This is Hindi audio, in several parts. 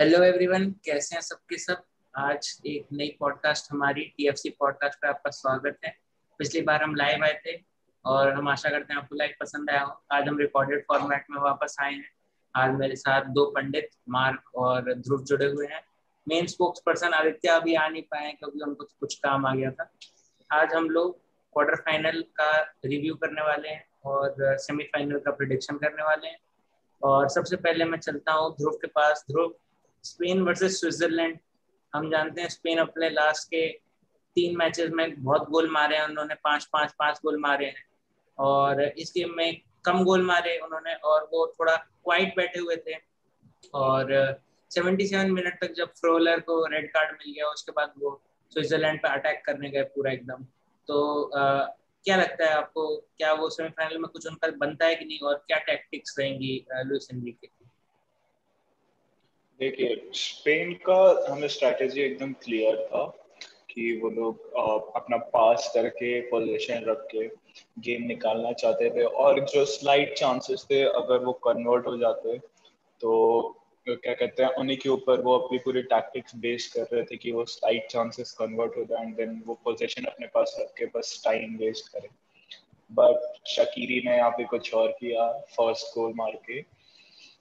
हेलो एवरीवन कैसे हैं सबके सब? आज एक नई पॉडकास्ट हमारी टीएफसी पॉडकास्ट पे आपका स्वागत है। पिछली बार हम लाइव आए थे और हम आशा करते हैं आपको लाइव पसंद आया हो। आज हम रिकॉर्डेड फॉर्मेट में वापस आए हैं। आज मेरे साथ दो पंडित, मार्क और ध्रुव जुड़े हुए हैं। मेन स्पोक्स पर्सन आदित्य अभी आ नहीं पाए क्योंकि उनको तो कुछ काम आ गया था। आज हम लोग क्वार्टर फाइनल का रिव्यू करने वाले हैं और सेमीफाइनल का प्रिडिक्शन करने वाले हैं। और सबसे पहले मैं चलता हूँ ध्रुव के पास। ध्रुव स्पेन वर्सेस स्विट्जरलैंड हम जानते हैं स्पेन अपने लास्ट के तीन मैचेस में बहुत गोल मारे हैं उन्होंने पाँच पाँच पाँच गोल मारे हैं। और इस गेम में कम गोल मारे उन्होंने और वो थोड़ा क्वाइट बैठे हुए थे। और 77 मिनट तक जब फ्रोलर को रेड कार्ड मिल गया उसके बाद वो स्विट्जरलैंड पे अटैक करने गए पूरा एकदम। तो आ, क्या लगता है आपको क्या वो सेमीफाइनल में कुछ उनका बनता है कि नहीं और क्या टैक्टिक्स रहेंगी लुइस एनरिके? की देखिए स्पेन का हमें स्ट्रैटेजी एकदम क्लियर था कि वो लोग अपना पास करके पोजीशन रख के गेम निकालना चाहते थे और जो स्लाइट चांसेस थे, अगर वो कन्वर्ट हो जाते तो क्या कहते हैं, उन्हीं के ऊपर वो अपनी पूरी टैक्टिक्स बेस कर रहे थे कि वो स्लाइट चांसेस कन्वर्ट हो जाए एंड देन वो पोजीशन अपने पास रख के बस टाइम वेस्ट करें। बट शकीरी ने यहाँ पे कुछ और किया फ़र्स्ट गोल मार के।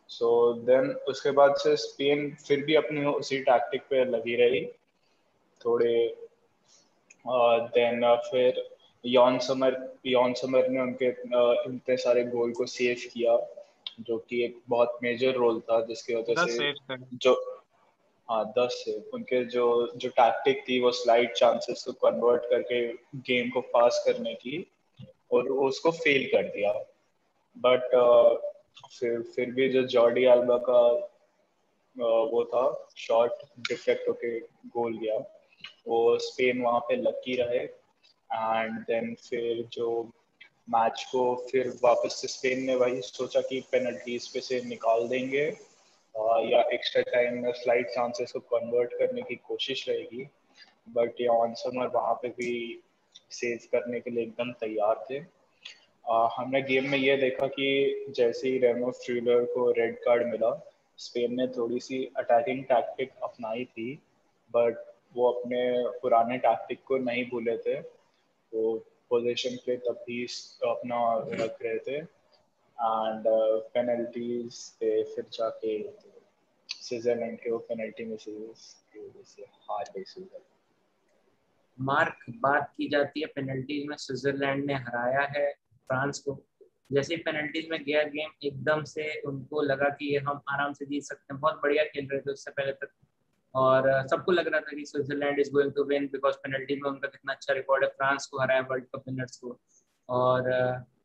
सो so, देन उसके बाद से स्पेन फिर भी अपनी उसी टैक्टिक पे लगी रही। थोड़े देन uh, uh, फिर यॉन समर यॉन समर ने उनके uh, इतने सारे गोल को सेव किया जो कि एक बहुत मेजर रोल था जिसकी वजह से जो हाँ दस से उनके जो जो टैक्टिक थी वो स्लाइड चांसेस को कन्वर्ट करके गेम को पास करने की और उसको फेल कर दिया। बट फिर फिर भी जो जॉर्डी एल्बा का वो था शॉट डिफेक्ट होके गोल गया। वो स्पेन वहाँ पे लकी रहे। एंड देन फिर जो मैच को फिर वापस से स्पेन ने वही सोचा कि पेनल्टीज पे से निकाल देंगे। या एक्स्ट्रा टाइम में स्लाइड चांसेस को कन्वर्ट करने की कोशिश रहेगी। बट ये ऑन समर वहाँ पे भी सेव करने के लिए एकदम तैयार थे। हमने गेम में ये देखा कि जैसे ही रेमो फ्रीलर को रेड कार्ड मिला स्पेन ने थोड़ी सी अटैकिंग टैक्टिक अपनाई थी बट वो अपने पुराने टैक्टिक को नहीं भूले थे। वो पोजीशन पे तब भी अपना रख रहे थे। एंड पेनल्टीज पे फिर जाके स्विट्जरलैंड के वो पेनल्टी में से हार गई स्विट्जरलैंड मार्क बात की जाती है पेनल्टीज में स्विट्जरलैंड ने हराया है। फ्रांस को। जैसे ही पेनल्टीज में गया गेम एकदम से उनको लगा कि ये हम आराम से जीत सकते हैं। बहुत बढ़िया खेल रहे थे उससे पहले तक। और सबको लग रहा था कि Switzerland is going to win because penalty में उनका कितना अच्छा रिकॉर्ड है। फ्रांस को हराया वर्ल्ड कप विनर्स को। और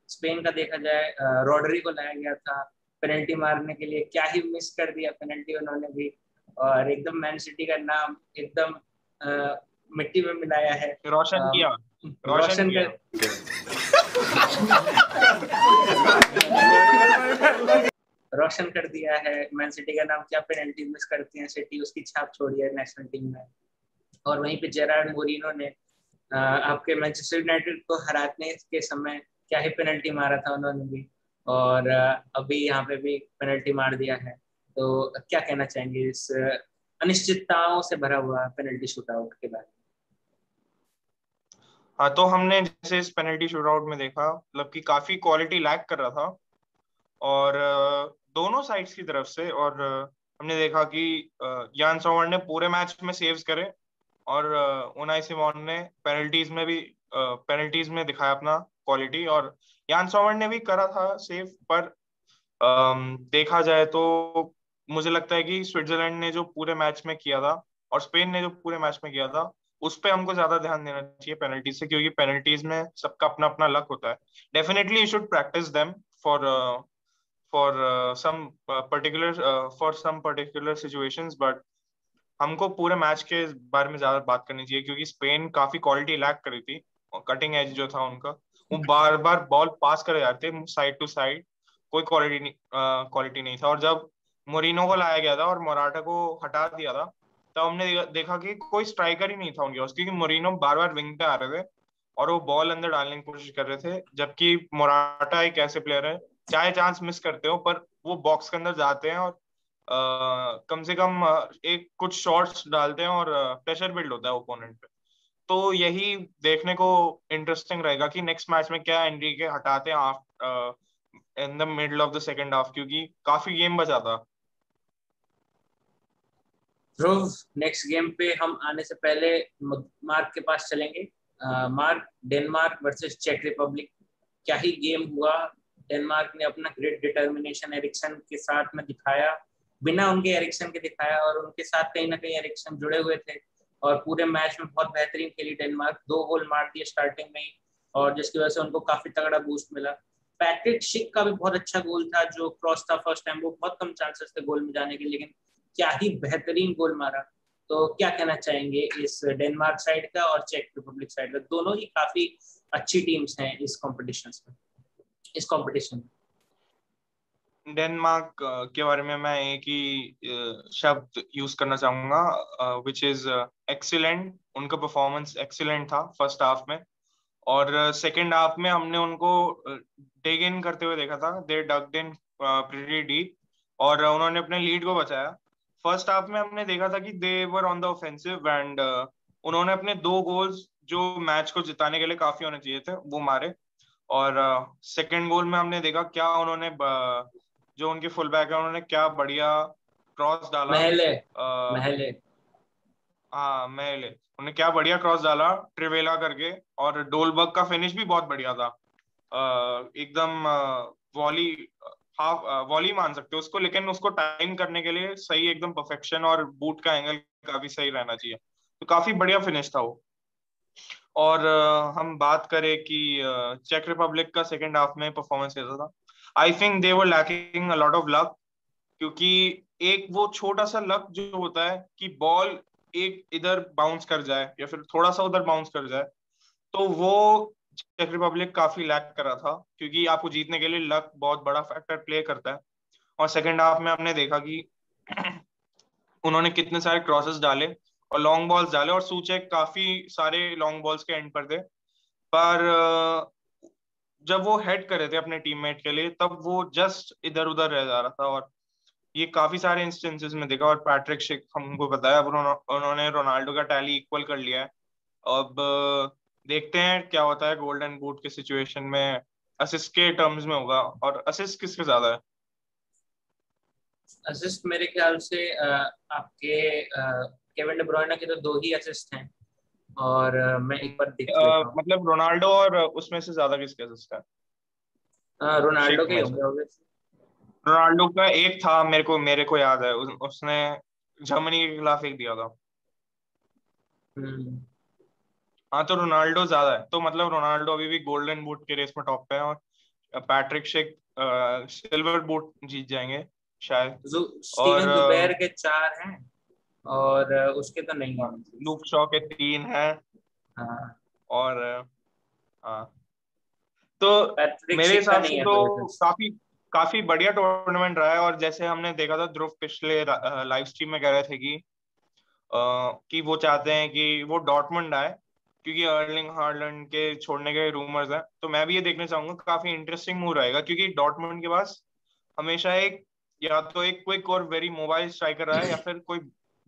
स्पेन का देखा जाए रॉडरी को लाया गया था। पेनल्टी मारने के लिए क्या ही मिस कर दिया पेनल्टी उन्होंने भी। और एकदम मैन सिटी का नाम एकदम मिट्टी में मिलाया है। रोशन किया। रोशन किया। रोशन कर दिया है मैन सिटी का नाम क्या पेनल्टी मिस करती है सिटी उसकी छाप छोड़ी है नेशनल टीम में और वहीं पे जेरार्ड मोरिनो ने आपके मैनचेस्टर यूनाइटेड को हराने के समय क्या ही पेनल्टी मारा था उन्होंने भी? और अभी यहाँ पे भी पेनल्टी मार दिया है। तो क्या कहना चाहेंगे इस, अनिश्चितताओं से भरा हुआ पेनल्टी शूटआउट के बारे में हाँ तो हमने जैसे इस पेनल्टी शूट आउट में देखा मतलब कि काफ़ी क्वालिटी लैक कर रहा था और दोनों साइड्स की तरफ़ से और हमने देखा कि यान सोवर ने पूरे मैच में सेव्स करे और उनाई सिमोन ने पेनल्टीज में भी पेनल्टीज में दिखाया अपना क्वालिटी और यान सोवर ने भी करा था सेव पर देखा जाए तो मुझे लगता है कि स्विट्जरलैंड ने जो पूरे मैच में किया था और स्पेन ने जो पूरे मैच में किया था उस पर हमको ज़्यादा ध्यान देना चाहिए पेनल्टीज से, क्योंकि पेनल्टीज में सबका अपना अपना लक होता है। Definitely you should practice them for for some particular for some particular situations but हमको पूरे मैच के बारे में ज़्यादा बात करनी चाहिए, क्योंकि स्पेन काफ़ी क्वालिटी लैक करी थी कटिंग एज जो था उनका। वो बार बार बॉल पास करे जाते साइड टू साइड कोई क्वालिटी क्वालिटी नहीं था। और जब मोरिनो को लाया गया था और मोराटा को हटा दिया था तब हमने देखा कि कोई स्ट्राइकर ही नहीं था उनके पास क्योंकि मोरिनो बार बार विंग पे आ रहे थे और वो बॉल अंदर डालने की कोशिश कर रहे थे जबकि मोराटा एक ऐसे प्लेयर है चाहे चांस मिस करते हो पर वो बॉक्स के अंदर जाते हैं और आ, कम से कम एक कुछ शॉट्स डालते हैं और प्रेशर बिल्ड होता है ओपोनेंट पे। तो यही देखने को इंटरेस्टिंग रहेगा कि नेक्स्ट मैच में क्या एनडी के हटाते हैं in the middle of the second half क्योंकि काफ़ी गेम बचा था। ध्रुव नेक्स्ट गेम पे हम आने से पहले मार्क के पास चलेंगे। मार्क, डेनमार्क वर्सेस चेक रिपब्लिक। क्या ही गेम हुआ। डेनमार्क ने अपना ग्रेट डिटर्मिनेशन एरिक्सन के साथ में दिखाया। बिना उनके एरिक्सन के दिखाया और उनके साथ कहीं ना कहीं एरिक्सन जुड़े हुए थे। और पूरे मैच में बहुत बेहतरीन खेली डेनमार्क। दो गोल मार दिए स्टार्टिंग में ही। और जिसकी वजह से उनको काफ़ी तगड़ा बूस्ट मिला। पैट्रिक शिक का भी बहुत अच्छा गोल था, जो क्रॉस था फ़र्स्ट टाइम वो बहुत कम चांसेस थे गोल में जाने के लेकिन क्या ही बेहतरीन गोल मारा। तो क्या कहना चाहेंगे इस डेनमार्क साइड का और चेक रिपब्लिक साइड का? दोनों ही काफ़ी अच्छी टीम्स हैं इस कॉम्पिटिशन में। इस कॉम्पिटिशन में। डेनमार्क के बारे में मैं एक ही शब्द यूज़ करना चाहूँगा विच इज़ एक्सीलेंट उनका परफॉर्मेंस एक्सीलेंट था फ़र्स्ट हाफ़ में। और सेकेंड हाफ़ में हमने उनको डेग इन करते हुए देखा था। दे डग्ड इन प्रीटी डीप और उन्होंने अपने लीड को बचाया। फ़र्स्ट हाफ़ में हमने देखा था कि they were on the offensive end उन्होंने अपने दो गोल्स जो मैच को जिताने के लिए काफ़ी होने चाहिए थे वो मारे। और सेकेंड uh, गोल में हमने देखा क्या उन्होंने uh, जो उनके फुल बैक है उन्होंने क्या बढ़िया क्रॉस डाला। महले आ, महले। हाँ महले। उन्होंने क्या बढ़िया क्रॉस डाला ट्रिवेला करके। और डोलबर्ग का फिनिश भी बहुत बढ़िया था। Uh, एकदम uh, वॉली हाफ़ वॉली मान सकते हो उसको, लेकिन उसको टाइम करने के लिए सही एकदम परफेक्शन और बूट का एंगल काफ़ी सही रहना चाहिए। तो काफ़ी बढ़िया फिनिश था वो। और हम बात करें कि चेक रिपब्लिक का सेकेंड हाफ़ में परफॉर्मेंस कैसा था? I think they were lacking a lot of luck क्योंकि एक वो छोटा सा लक जो होता है कि बॉल एक इधर बाउंस कर जाए, या फिर थोड़ा सा उधर बाउंस कर जाए तो वो चेक रिपब्लिक काफ़ी लैक कर रहा था, क्योंकि आपको जीतने के लिए लक बहुत बड़ा फैक्टर प्ले करता है। और सेकेंड हाफ़ में हमने देखा कि उन्होंने कितने सारे क्रॉसेस डाले और लॉन्ग बॉल्स डाले, और सूचक काफ़ी सारे लॉन्ग बॉल्स के एंड पर थे। पर जब वो हेड कर रहे थे अपने टीममेट के लिए, तब वो जस्ट इधर उधर रह जा रहा था और ये काफ़ी सारे इंस्टेंसेस में देखा और पैट्रिक शिक हमको बताया उन्होंने रोनाल्डो का टैली इक्वल कर लिया है। अब देखते हैं क्या होता है गोल्डन बूट के सिचुएशन में। असिस्ट के टर्म्स में होगा और असिस्ट किसके ज़्यादा है? असिस्ट मेरे ख्याल से आपके केविन डी ब्रुयने के तो दो ही असिस्ट हैं। और मैं एक बार देख uh, मतलब रोनाल्डो और उसमें से ज़्यादा किसका असिस्ट है? रोनाल्डो के होंगे रोनाल्डो का एक था मेरे को मेरे को याद है। उस, उसने जर्मनी के खिलाफ एक दिया था। हम्म। हाँ तो रोनाल्डो ज़्यादा है। तो मतलब रोनाल्डो अभी भी गोल्डन बूट के रेस में टॉप पे है और पैट्रिक शेक सिल्वर बूट जीत जाएँगे शायद। और के चार हैं और उसके तो नहीं है लूप शॉ के तीन है। हाँ। और हाँ। तो मेरे हिसाब से तो काफ़ी काफ़ी बढ़िया टूर्नामेंट रहा है और जैसे हमने देखा था ध्रुव पिछले लाइव स्ट्रीम में कह रहे थे कि आ, कि वो चाहते हैं कि वो डॉटमंड आए। क्योंकि अर्लिंग हार्लैंड के छोड़ने के रूमर्स हैं तो मैं भी ये देखना चाहूँगा, काफ़ी इंटरेस्टिंग मूव रहेगा क्योंकि डॉटमंड के पास हमेशा एक, या तो एक क्विक और वेरी मोबाइल स्ट्राइकर रहा है, या फिर कोई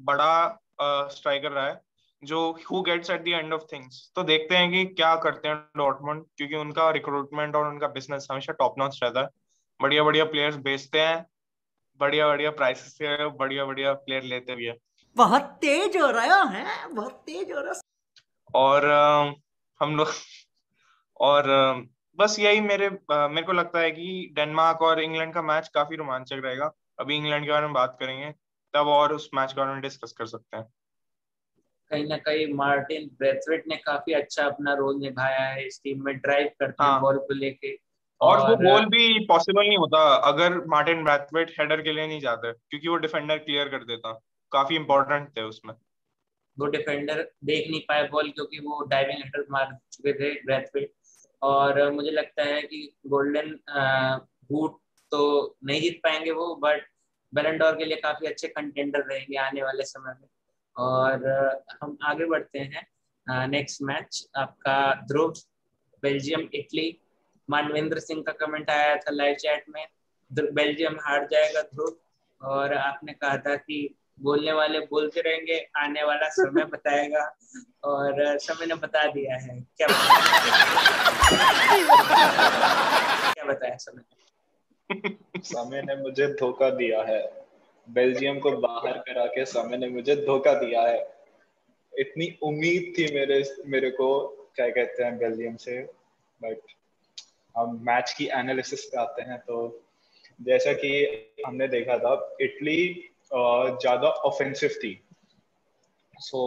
बड़ा स्ट्राइकर रहा है, जो who gets at the end of things तो देखते हैं कि क्या करते हैं डॉटमंड क्योंकि उनका रिक्रूटमेंट और उनका बिज़नेस हमेशा टॉप नॉच रहता है। बढ़िया बढ़िया प्लेयर्स बेचते हैं बढ़िया बढ़िया प्राइसेस बढ़िया बढ़िया प्लेयर लेते भी है। बहुत तेज हो रहा है, बहुत तेज हो रहा और आ, हम लोग और आ, बस यही मेरे आ, मेरे को लगता है कि डेनमार्क और इंग्लैंड का मैच काफ़ी रोमांचक रहेगा। अभी इंग्लैंड के बारे में बात करेंगे तब और उस मैच के बारे में डिस्कस कर सकते हैं। कहीं ना कहीं मार्टिन ब्रेथवेट ने काफ़ी अच्छा अपना रोल निभाया है इस टीम में ड्राइव करते हाँ. हैं। बॉल को लेके। और, और वो गोल भी पॉसिबल नहीं होता अगर मार्टिन ब्रैथवेट हेडर के लिए नहीं जाते क्योंकि वो डिफेंडर क्लियर कर देता। काफ़ी इंपॉर्टेंट थे उसमें। वो डिफेंडर देख नहीं पाए बॉल क्योंकि वो डाइविंग हेडर मार चुके थे ब्रैथवेट और मुझे लगता है कि गोल्डन बूट तो नहीं जीत पाएँगे वो बट बेलेंडोर के लिए काफ़ी अच्छे कंटेंडर रहेंगे आने वाले समय में। और हम आगे बढ़ते हैं। नेक्स्ट मैच आपका ध्रुव बेल्जियम इटली मानवेंद्र सिंह का कमेंट आया था लाइव चैट में। बेल्जियम हार जाएगा ध्रुव। और आपने कहा था कि बोलने वाले बोलते रहेंगे, आने वाला समय बताएगा, और समय ने बता दिया है। क्या क्या बताया समय समय ने मुझे धोखा दिया है। बेल्जियम को बाहर करा के समय ने मुझे धोखा दिया है। इतनी उम्मीद थी मेरे मेरे को, क्या कहते हैं बेल्जियम से बट हम मैच की एनालिसिस पे आते हैं तो जैसा कि हमने देखा था, इटली ज़्यादा ऑफेंसिव थी। So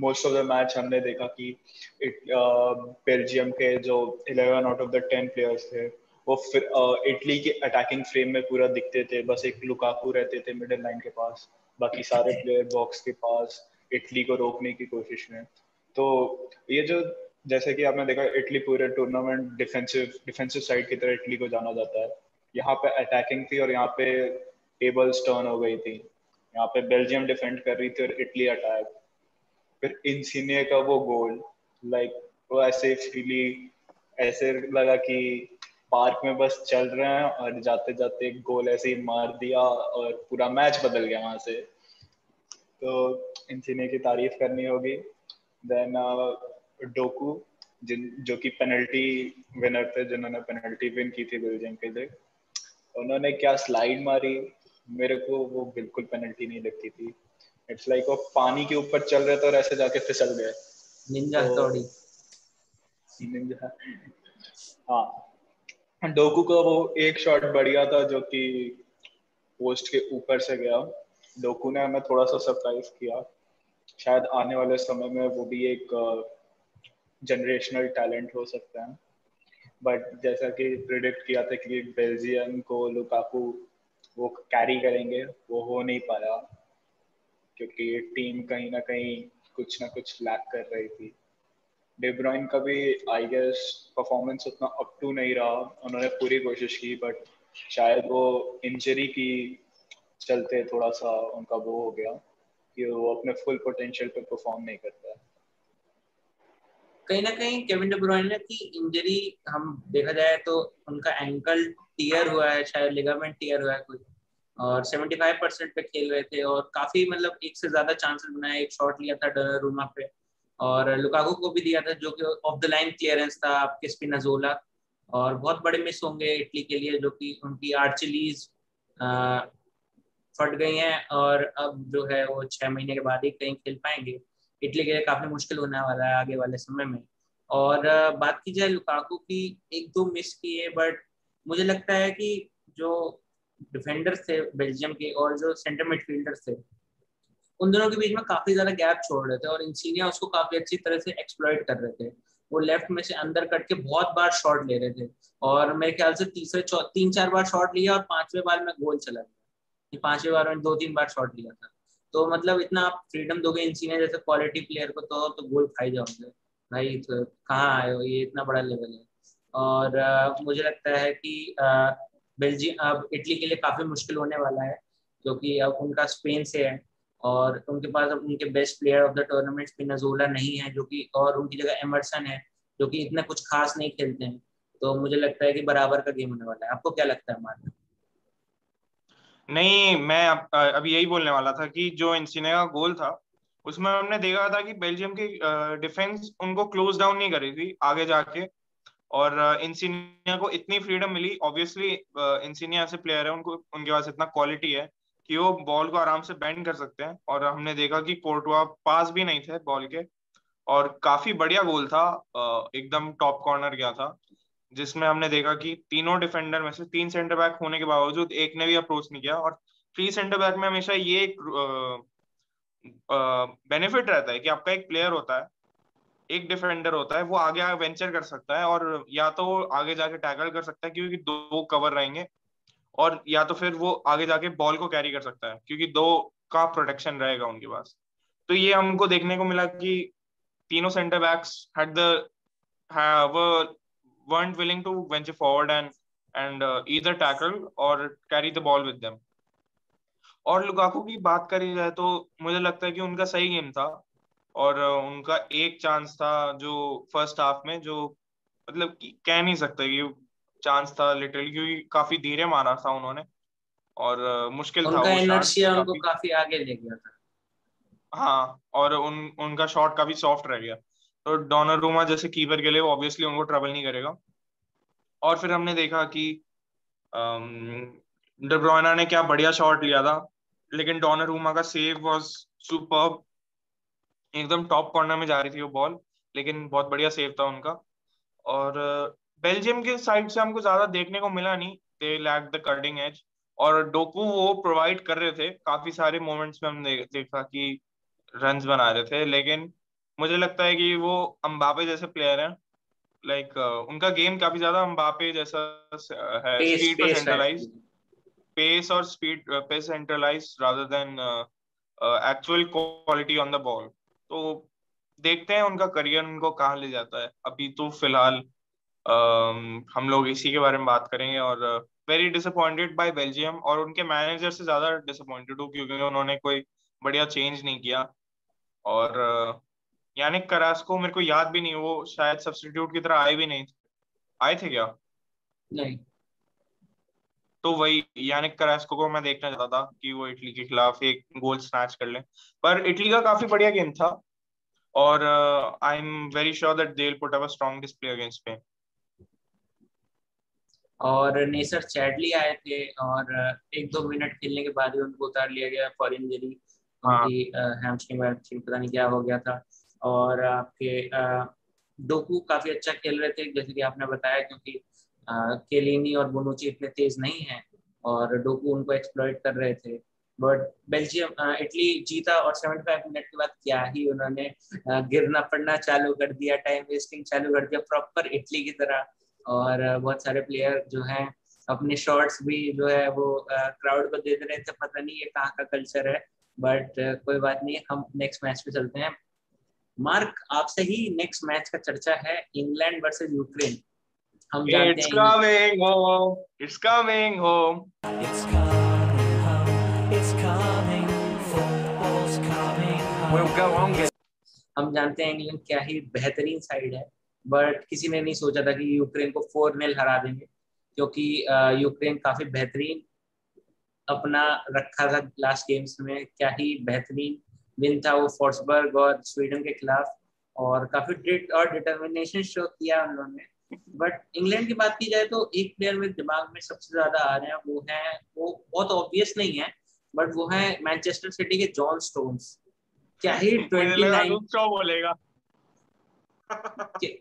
most of the match हमने देखा कि बेल्जियम uh, के जो 11 आउट ऑफ़ द 10 प्लेयर्स थे वो फिर इटली uh, के अटैकिंग फ्रेम में पूरा दिखते थे। बस एक लुकाकू रहते थे मिडिल लाइन के पास। बाकी सारे प्लेयर बॉक्स के पास इटली को रोकने की कोशिश में। तो ये जो जैसे कि आपने देखा इटली पूरे टूर्नामेंट डिफेंसिव डिफेंसिव साइड की तरह इटली को जाना जाता है। यहाँ पे अटैकिंग थी और यहाँ पे टेबल्स टर्न हो गई थी। यहाँ पे बेल्जियम डिफेंड कर रही थी और इटली अटैक फिर इंसिनिया का वो गोल लाइक वो ऐसे फ्रीली ऐसे लगा कि पार्क में बस चल रहे हैं और जाते जाते एक गोल ऐसे ही मार दिया और पूरा मैच बदल गया वहाँ से। तो इंसिनिया की तारीफ़ करनी होगी। देन डोकू जिन, जो कि पेनल्टी विनर थे, जिन्होंने पेनल्टी विन की थी बेल्जियम के लिए, उन्होंने क्या स्लाइड मारी? मेरे को वो बिल्कुल पेनल्टी नहीं लगती थी। इट्स लाइक like वो पानी के ऊपर चल रहे थे और ऐसे जाके फिसल गए। निंजा हथौड़ी निंजा। हाँ। डोकू का वो एक शॉट बढ़िया था जो कि पोस्ट के ऊपर से गया। डोकू ने हमें थोड़ा सा सरप्राइज़ किया। शायद आने वाले समय में वो भी एक जनरेशनल टैलेंट हो सकता है। बट जैसा कि प्रिडिक्ट किया था कि बेल्जियम को लुकाकू वो कैरी करेंगे, वो हो नहीं पाया, क्योंकि टीम कहीं ना कहीं कुछ ना कुछ लैक कर रही थी। डेब्रॉइन का भी आई गेस परफॉर्मेंस उतना अप टू नहीं रहा। उन्होंने पूरी कोशिश की बट शायद वो इंजरी की चलते थोड़ा सा उनका वो हो गया कि वो अपने फुल पोटेंशियल पे परफॉर्म नहीं करता कहीं ना कहीं केविन डी ब्रुइने की इंजरी हम देखा जाए तो उनका एंकल टीयर हुआ है, शायद लिगामेंट टीयर हुआ है, कोई और 75 परसेंट पे खेल रहे थे और काफ़ी मतलब एक से ज़्यादा चांसेस बनाए, एक शॉट लिया था रूमा पे। और लुकागो को भी दिया था जो कि ऑफ़ द लाइन क्लियरेंस था आपके स्पिनाजोला। और बहुत बड़े मिस होंगे इटली के लिए, जो कि उनकी आर्चलीज फट गई हैं और अब जो है वो छह महीने के बाद ही कहीं खेल पाएँगे। इटली के लिए काफ़ी मुश्किल होने वाला है आगे वाले समय में। और बात की जाए लुकाकू की, एक दो मिस की है बट मुझे लगता है कि जो डिफेंडर्स थे बेल्जियम के और जो सेंटर मिडफील्डर्स थे उन दोनों के बीच में काफ़ी ज़्यादा गैप छोड़ रहे थे और इंसीनिया उसको काफ़ी अच्छी तरह से एक्सप्लॉइट कर रहे थे। वो लेफ़्ट में से अंदर कट के बहुत बार शॉट ले रहे थे और मेरे ख्याल से तीसरे तीन चार बार शॉट लिया और पाँचवें बार में गोल चला गया। पाँचवें बार में दो तीन बार शॉट लिया था। तो मतलब इतना आप फ्रीडम दोगे इंसीनिया जैसे क्वालिटी प्लेयर को तो तो गोल खाई जाओगे। भाई तो कहाँ आए हो? ये इतना बड़ा लेवल है। और आ, मुझे लगता है कि बेल्जियम, अब इटली के लिए काफ़ी मुश्किल होने वाला है, क्योंकि अब उनका स्पेन से है और उनके पास अब उनके best player of the tournament Spinazzola नहीं है, जो कि और उनकी जगह एमरसन है, जो कि इतना कुछ खास नहीं खेलते हैं। तो मुझे लगता है कि बराबर का गेम होने वाला है। आपको क्या लगता है, मार्क? नहीं, मैं अभी यही बोलने वाला था कि जो इंसिने का गोल था, उसमें हमने देखा था कि बेल्जियम की डिफेंस उनको क्लोज डाउन नहीं करी थी, आगे जाके। और इंसिनिया को इतनी फ्रीडम मिली ऑब्वियसली इंसिनिया ऐसे प्लेयर है, उनको, उनके पास इतना क्वालिटी है कि वो बॉल को आराम से बैंड कर सकते हैं। और हमने देखा कि कोर्टवा पास भी नहीं थे बॉल के और काफ़ी बढ़िया गोल था एकदम टॉप कॉर्नर गया था, जिसमें हमने देखा कि तीनों डिफेंडर में से तीन सेंटर बैक होने के बावजूद एक ने भी अप्रोच नहीं किया और थ्री सेंटर बैक में हमेशा ये एक बेनिफिट रहता है कि आपका एक प्लेयर होता है। एक डिफेंडर होता है वो आगे आगे वेंचर कर सकता है और या तो आगे जाके टैकल कर सकता है क्योंकि दो कवर रहेंगे और या तो फिर वो आगे जाके बॉल को कैरी कर सकता है क्योंकि दो का प्रोटेक्शन रहेगा उनके पास। तो ये हमको देखने को मिला कि तीनों centre backs had the weren't willing to venture forward and and uh, either tackle or carry the और लुकाकू की बात करी जाए तो मुझे लगता है कि उनका सही गेम था। और उनका एक चांस था जो फ़र्स्ट हाफ़ में जो मतलब कह नहीं सकते कि चांस था लिटरली क्योंकि काफ़ी धीरे मारा था उन्होंने और मुश्किल उनका था इनर्शिया उनको काफ़ी आगे ले गया था। हाँ और उन उनका शॉट काफ़ी सॉफ्ट रह गया। तो डोनारूमा जैसे कीपर के लिए ऑब्वियसली उनको ट्रबल नहीं करेगा। और फिर हमने देखा कि डेब्रोना ने क्या बढ़िया शॉट लिया था लेकिन डोनारूमा का सेव वाज सुपर एकदम टॉप कॉर्नर में जा रही थी वो बॉल लेकिन बहुत बढ़िया सेव था उनका। और बेल्जियम के साइड से हमको ज़्यादा देखने को मिला नहीं। They lack the cutting edge और डोकू वो प्रोवाइड कर रहे थे। काफ़ी सारे मोमेंट्स में हमने देखा कि रन बना रहे थे। लेकिन मुझे लगता है कि वो अम्बापे जैसे प्लेयर हैं। लाइक like, uh, उनका गेम काफ़ी ज़्यादा अम्बापे जैसा है। स्पीड और सेंट्रलाइज पेस और speed pace centralise rather than actual quality on the ball तो देखते हैं उनका करियर, उनको कहाँ ले जाता है। अभी तो फ़िलहाल हम लोग इसी के बारे में बात करेंगे और वेरी डिसअपॉइंटेड बाय बेल्जियम और उनके मैनेजर से ज़्यादा डिसअपॉइंटेड हूँ क्योंकि उन्होंने कोई बढ़िया चेंज नहीं किया। और यानिक करास को मेरे को याद भी नहीं, वो शायद सब्सटीट्यूट की तरह आए भी नहीं आए थे क्या? नहीं। तो वही यानिक करास्को को मैं देखना चाहता था कि वो इटली के खिलाफ एक गोल स्नैच कर ले। पर इटली का काफ़ी बढ़िया गेम था और I am very sure that they will put up a strong display against Spain और नेसर चैडली आए थे और एक दो मिनट खेलने के बाद ही उनको उतार लिया गया फॉर इंजरी उनकी हैमस्ट्रिंग वैमस्ट्रिंग पता नहीं क्या हो गया था। और आपके डोकू काफ़ी अच्छा खेल रहे थे जैसे कि आपने बताया क्योंकि केलिनी और बोनोची इतने तेज नहीं है और डोकू उनको एक्सप्लॉइट कर रहे थे। बट बेल्जियम इटली जीता और 75 मिनट के बाद क्या ही उन्होंने गिरना पड़ना चालू कर दिया टाइम वेस्टिंग चालू कर दिया प्रॉपर इटली की तरह। और बहुत सारे प्लेयर जो हैं, अपने शॉट्स भी जो है वो क्राउड को दे दे रहे थे पता नहीं ये कहाँ का कल्चर है। बट कोई बात नहीं, हम नेक्स्ट मैच पे चलते हैं। मार्क, आपसे ही नेक्स्ट मैच का चर्चा है, इंग्लैंड वर्सेज यूक्रेन। हम जानते it's coming home. It's coming home. It's coming home. It's coming. Football's coming home. We'll go on get हम जानते हैं इंग्लैंड क्या ही बेहतरीन साइड है बट किसी ने नहीं सोचा था कि यूक्रेन को फोर नेल हरा देंगे क्योंकि यूक्रेन काफ़ी बेहतरीन अपना रखा था लास्ट गेम्स में क्या ही बेहतरीन विन था वो फोर्सबर्ग और स्वीडन के खिलाफ और काफ़ी डिट और डिटर्मिनेशन शो किया उन्होंने। बट इंग्लैंड की बात की जाए तो एक प्लेयर मेरे दिमाग में सबसे ज़्यादा आ रहे हैं वो है वो बहुत ऑब्वियस नहीं है बट वो है मैनचेस्टर सिटी के जॉन स्टोन्स क्या ही ट्वेंटी नाइन बोलेगा।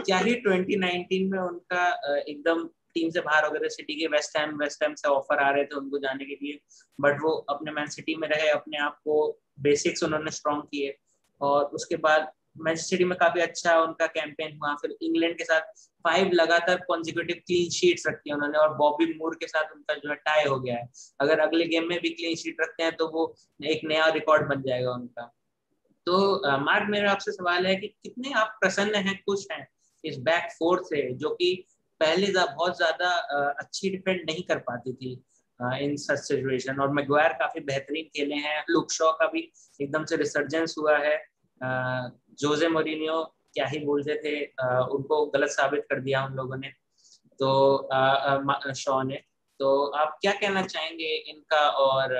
क्या ही 2019 में उनका एकदम टीम से बाहर हो गए थे सिटी के वेस्ट हैम वेस्ट हैम से ऑफ़र आ रहे थे उनको जाने के लिए बट वो अपने मैन सिटी में रहे अपने आप को बेसिक्स उन्होंने स्ट्रॉन्ग किए और उसके बाद सिटी में काफ़ी अच्छा उनका कैंपेन हुआ। फिर इंग्लैंड के साथ फाइव लगातार कॉन्जिक्यूटिव क्लीन शीट्स रखी है उन्होंने और बॉबी मूर के साथ उनका जो है टाई हो गया है। अगर अगले गेम में भी क्लीन शीट रखते हैं तो वो एक नया रिकॉर्ड बन जाएगा उनका। तो मार्क मेरा आपसे सवाल है कि कितने आप प्रसन्न हैं खुश हैं इस बैक फोर से जो कि पहले जा, बहुत ज़्यादा अच्छी डिफेंड नहीं कर पाती थी इन सच सिचुएशन और मैगवायर काफ़ी बेहतरीन खेले हैं। लुक शॉ का भी एकदम से रिसर्जेंस हुआ है। जोजे मोरिनियो क्या ही बोलते थे उनको गलत साबित कर दिया उन लोगों ने। तो शॉ ने। तो आप क्या कहना चाहेंगे इनका और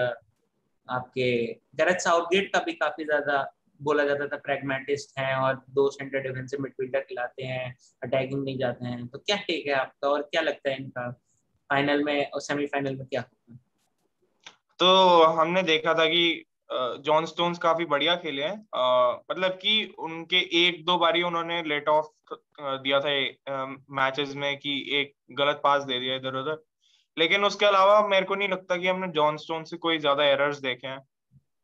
आपके गैरत साउथगेट का भी काफ़ी ज़्यादा बोला जाता था प्रैग्मेटिस्ट हैं और दो सेंटर डिफेंसिव मिडफील्डर खिलाते हैं अटैकिंग नहीं जाते हैं। तो क्या टेक है आपका और क्या लगता है इनका? फाइनल में और सेमीफाइनल में क्या होगा? तो हमने देखा था कि जॉन स्टोन्स काफ़ी बढ़िया खेले हैं। मतलब कि उनके एक दो बारी उन्होंने लेट ऑफ़ दिया था मैचेस में कि एक गलत पास दे दिया इधर उधर। लेकिन उसके अलावा मेरे को नहीं लगता कि हमने जॉन स्टोन से कोई ज़्यादा एरर्स देखे हैं।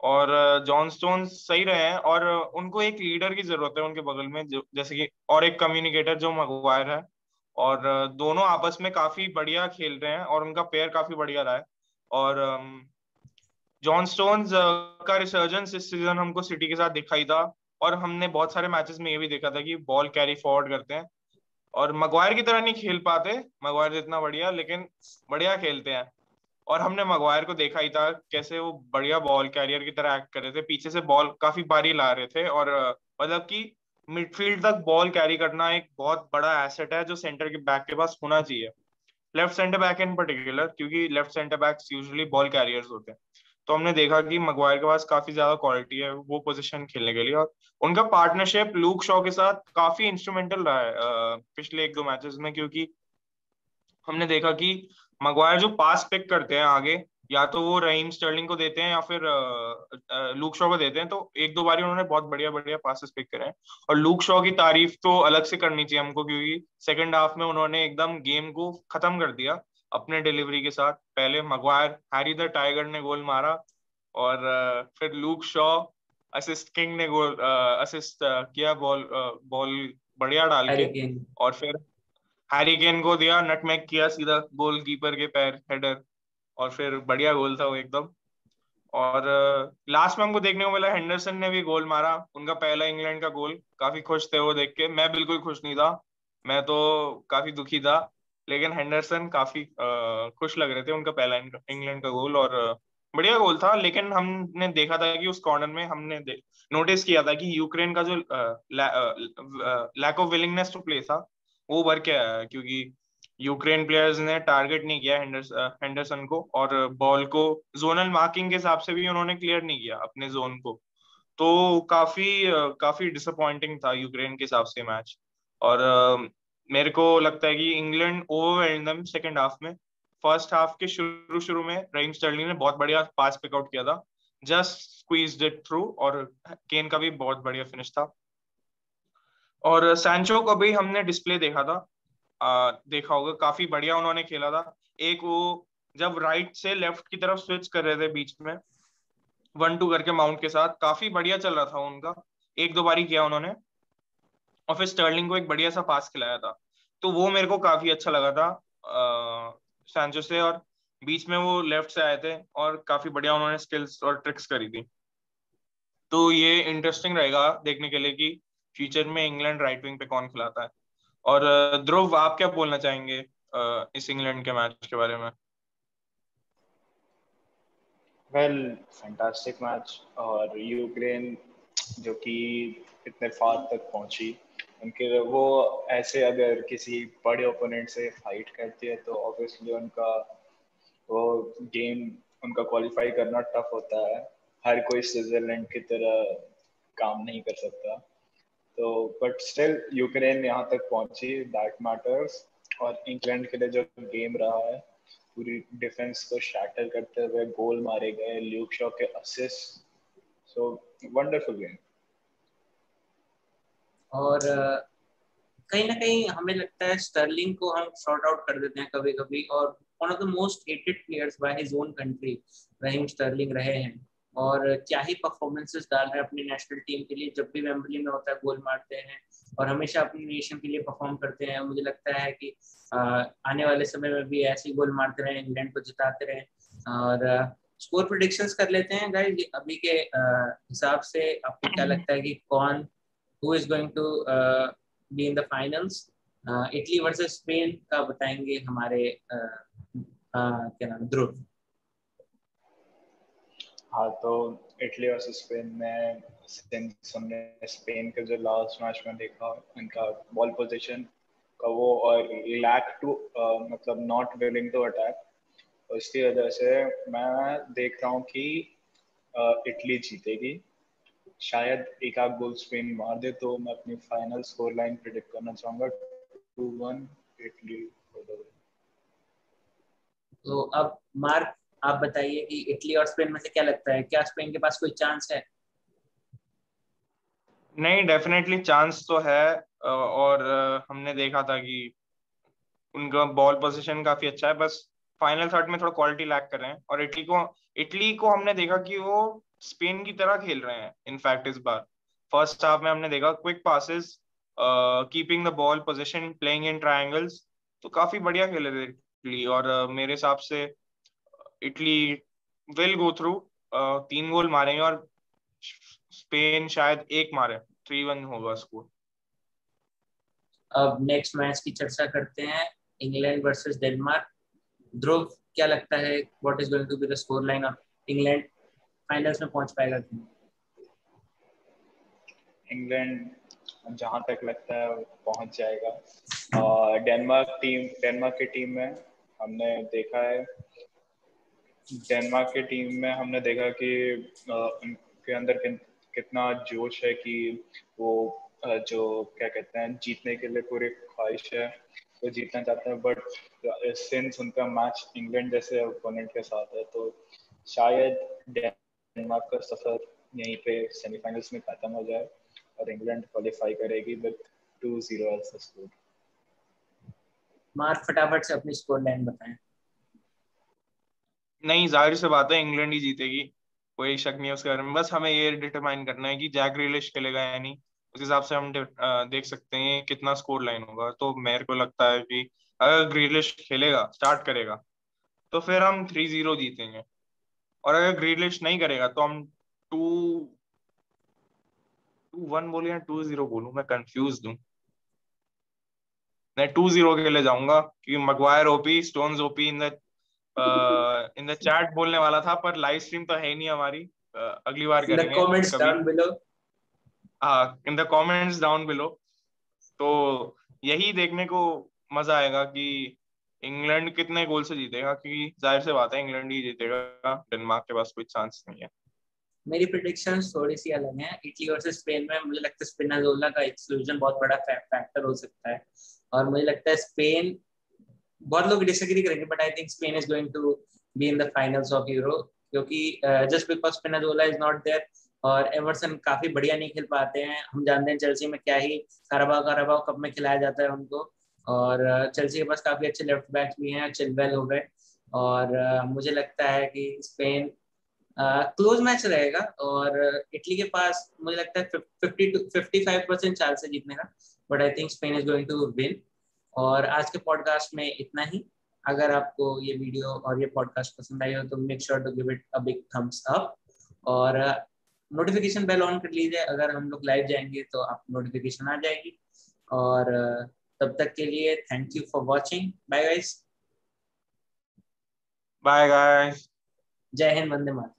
और जॉन स्टोन सही रहे हैं और उनको एक लीडर की ज़रूरत है उनके बगल में जैसे कि और एक कम्युनिकेटर जो मगवायर है। और दोनों आपस में काफ़ी बढ़िया खेल रहे हैं और उनका पेयर काफ़ी बढ़िया रहा है। और जॉन स्टोन्स का रिसर्जेंस इस सीज़न हमको सिटी के साथ दिखाई था और हमने बहुत सारे मैचेस में ये भी देखा था कि बॉल कैरी फॉरवर्ड करते हैं और मगवायर की तरह नहीं खेल पाते। मगवायर जितना बढ़िया, लेकिन बढ़िया खेलते हैं। और हमने मगवायर को देखा ही था कैसे वो बढ़िया बॉल कैरियर की तरह एक्ट कर रहे थे। पीछे से बॉल काफ़ी बारी ला रहे थे और मतलब कि मिडफील्ड तक बॉल कैरी करना एक बहुत बड़ा एसेट है जो सेंटर के बैक के पास होना चाहिए। Left centre back in particular क्योंकि left centre backs usually ball carriers होते हैं। तो हमने देखा कि मगवायर के पास काफ़ी ज़्यादा क्वालिटी है वो पोजीशन खेलने के लिए और उनका पार्टनरशिप लूक शॉ के साथ काफ़ी इंस्ट्रूमेंटल रहा है पिछले एक दो मैचेस में क्योंकि हमने देखा कि मगवायर जो पास पिक करते हैं आगे, या तो वो रहीम स्टर्लिंग को देते हैं या फिर लूक शॉ को देते हैं तो एक दो बार उन्होंने बहुत बढ़िया बढ़िया पासेस पिक करे हैं और लूक शॉ की तारीफ़ तो अलग से करनी चाहिए हमको क्योंकि सेकंड हाफ़ में उन्होंने एकदम गेम को खत्म कर दिया। अपने डिलीवरी के साथ। पहले मगवायर हैरी द टाइगर ने गोल मारा और फिर लूक शॉ असिस्ट किंग ने गोल असिस्ट किया बॉल बॉल बढ़िया डाल के। और फिर हैरी केन को दिया नटमैक किया सीधा गोलकीपर के पैर हेडर। और फिर बढ़िया गोल था वो एकदम। और लास्ट में हमको देखने को मिला हेंडरसन ने भी गोल मारा। उनका पहला इंग्लैंड का गोल। काफ़ी खुश थे वो देख के। मैं बिल्कुल खुश नहीं था। मैं तो काफ़ी दुखी था। लेकिन हेंडरसन काफ़ी खुश लग रहे थे उनका पहला इंग्लैंड का गोल और बढ़िया गोल था, लेकिन हमने देखा था कि उस कॉर्नर में हमने नोटिस किया था कि यूक्रेन का जो lack of willingness to play था, वो भर के आया क्योंकि यूक्रेन प्लेयर्स ने टारगेट नहीं किया हेंडरसन को और बॉल को जोनल मार्किंग के हिसाब से भी उन्होंने क्लियर नहीं किया अपने जोन को। तो काफ़ी काफ़ी डिसअपॉइंटिंग था यूक्रेन के हिसाब से मैच और मेरे को लगता है कि इंग्लैंड ओवरवेल्ड सेकंड हाफ़ में फ़र्स्ट हाफ़ के शुरू शुरू में रहीम स्टर्लिंग ने बहुत बढ़िया पास पिकआउट किया था। जस्ट स्क्वीज इट थ्रू और केन का भी बहुत बढ़िया फिनिश था। और सैंचो को भी हमने डिस्प्ले देखा था। आ, देखा होगा काफ़ी बढ़िया उन्होंने खेला था। एक वो जब राइट से लेफ़्ट की तरफ़ स्विच कर रहे थे बीच में वन टू करके माउंट के साथ काफ़ी बढ़िया चल रहा था उनका। एक दो बारी किया उन्होंने। और फिर स्टर्लिंग को एक बढ़िया सा पास खिलाया था। तो वो मेरे को काफ़ी अच्छा लगा था सैंचो से और बीच में वो लेफ़्ट से आए थे और काफ़ी बढ़िया उन्होंने स्किल्स और ट्रिक्स करी थी। तो ये इंटरेस्टिंग रहेगा देखने के लिए कि फ्यूचर में इंग्लैंड राइट विंग पे कौन खिलाता है। और ध्रुव, आप क्या बोलना चाहेंगे इस इंग्लैंड के मैच के बारे में? वेल फैंटास्टिक मैच और यूक्रेन जो कि इतने फार तक पहुँची उनके वो ऐसे अगर किसी बड़े ओपोनेंट से फाइट करती है तो ऑब्वियसली उनका वो गेम उनका क्वालिफाई करना टफ होता है। हर कोई स्विट्जरलैंड की तरह काम नहीं कर सकता। तो बट स्टिल यूक्रेन यहाँ तक पहुँची दैट मैटर्स और इंग्लैंड के लिए जो गेम रहा है, पूरी डिफेंस को शैटर करते हुए गोल मारे गए ल्यूक शॉ के असिस्ट सो वंडरफुल गेम और कहीं ना कहीं हमें लगता है स्टर्लिंग को हम शॉर्ट आउट कर देते हैं कभी कभी और one of the most hated players by his own country Raheem Sterling रहे हैं। और क्या ही परफॉर्मेंसेस डाल रहे हैं अपनी नेशनल टीम के लिए, जब भी वेम्बली में होता है गोल मारते हैं और हमेशा अपनी नेशन के लिए परफॉर्म करते हैं। मुझे लगता है कि आने वाले समय में भी ऐसे गोल मारते रहे इंग्लैंड को जिताते रहे और स्कोर प्रोडिक्शंस कर लेते हैं। गाइस, अभी के हिसाब से आपको क्या लगता है कि कौन who is going to be in the finals Italy versus Spain का बताएँगे हमारे क्या नाम ध्रुव। हाँ तो इटली और स्पेन में सिंस हमने स्पेन के जो लास्ट मैच में देखा, उनका बॉल पोजीशन का वो, और लैक टू मतलब नॉट विलिंग टू अटैक उसकी वजह से मैं देख रहा हूँ कि इटली जीतेगी। शायद एक आध गोल स्पेन मार दे तो मैं अपनी फाइनल स्कोर लाइन प्रिडिक्ट करना चाहूँगा टू वन इटली तो अब मार्क आप बताइए कि इटली और स्पेन में से क्या लगता है? क्या स्पेन के पास कोई चांस है? नहीं डेफिनेटली चांस तो है और हमने देखा था कि उनका बॉल पोजीशन काफ़ी अच्छा है बस फाइनल थर्ड में थोड़ा क्वालिटी लैक कर रहे हैं। और इटली को इटली को हमने देखा कि वो स्पेन की तरह खेल रहे हैं इनफैक्ट इस बार। फ़र्स्ट हाफ़ में हमने देखा quick passes keeping the ball possession playing in triangles तो काफ़ी बढ़िया खेले थे इटली। और uh, मेरे हिसाब से इटली विल गो थ्रू तीन गोल मारेंगे और स्पेन शायद एक मारे थ्री वन होगा स्कोर अब नेक्स्ट मैच की चर्चा करते हैं इंग्लैंड वर्सेस डेनमार्क ध्रुव क्या लगता है what is going to be the score line of England finals में पहुँच पाएगा इंग्लैंड जहाँ तक लगता है पहुँच जाएगा। डेनमार्क टीम डेनमार्क की टीम में हमने देखा है डेनमार्क की टीम में हमने देखा कि उनके अंदर कितना जोश है कि वो जो क्या कहते हैं, जीतने के लिए पूरी ख्वाहिश है, वो जीतना चाहते हैं। बट सिंस उनका मैच इंग्लैंड जैसे ओपोनेंट के साथ है तो शायद डेनमार्क का सफ़र यहीं पे सेमीफाइनल्स में खत्म हो जाए और इंग्लैंड क्वालिफाई करेगी with two zero as score mark फटाफट से अपनी स्कोर लाइन बताएँ। नहीं ज़ाहिर से बात है इंग्लैंड ही जीतेगी। कोई शक नहीं है उसके बारे में। बस हमें ये डिटरमाइन करना है कि जैक रिलिश खेलेगा या नहीं। उस हिसाब से हम देख सकते हैं कितना स्कोर लाइन होगा। तो मेरे को लगता है कि अगर ग्रीलिश खेलेगा स्टार्ट करेगा तो फिर हम थ्री ज़ीरो जीतेंगे। और अगर ग्रीलिश नहीं करेगा तो हम टू टू वन बोलू या टू ज़ीरो बोलू? मैं कंफ्यूज हूँ। मैं टू ज़ीरो के लिए जाऊँगा क्योंकि Maguire OP Stones OP in the in the chat बोलने वाला था पर लाइव स्ट्रीम तो है नहीं हमारी। Uh, अगली बार करेंगे in the comments down below तो यही देखने को मज़ा आएगा कि इंग्लैंड कितने गोल से जीतेगा? क्योंकि ज़ाहिर से बात है, इंग्लैंड ही जीतेगा। डेनमार्क के पास कोई चांस नहीं है। मेरी प्रिडिक्शन थोड़ी सी अलग है। इटली और स्पेन में मुझे लगता है स्पिनाजोला का एक्सक्लूजन बहुत बड़ा फैक्टर हो सकता है। और मुझे लगता है स्पेन, बहुत लोग डिसएग्री करेंगे but I think Spain is going to be in the finals of Euro क्योंकि just because Spinazzola is not there और एमरसन काफ़ी बढ़िया नहीं खेल पाते हैं। हम जानते हैं चेल्सी में क्या ही काराबाव काराबाव कप में खिलाया जाता है उनको। और चेल्सी के पास काफ़ी अच्छे लेफ़्ट बैक भी हैं चिलवेल हो गए। और मुझे लगता है कि स्पेन क्लोज मैच रहेगा और इटली के पास मुझे लगता है fifty two fifty five percent chance है जीतने का। But I think Spain is going to win और आज के पॉडकास्ट में इतना ही। अगर आपको ये वीडियो और ये पॉडकास्ट पसंद आई हो तो make sure to give it a big thumbs up और नोटिफिकेशन बेल ऑन कर लीजिए। अगर हम लोग लाइव जाएँगे तो आप नोटिफिकेशन आ जाएगी। और तब तक के लिए thank you for watching bye guys bye guys जय हिंद वंदे मातरम.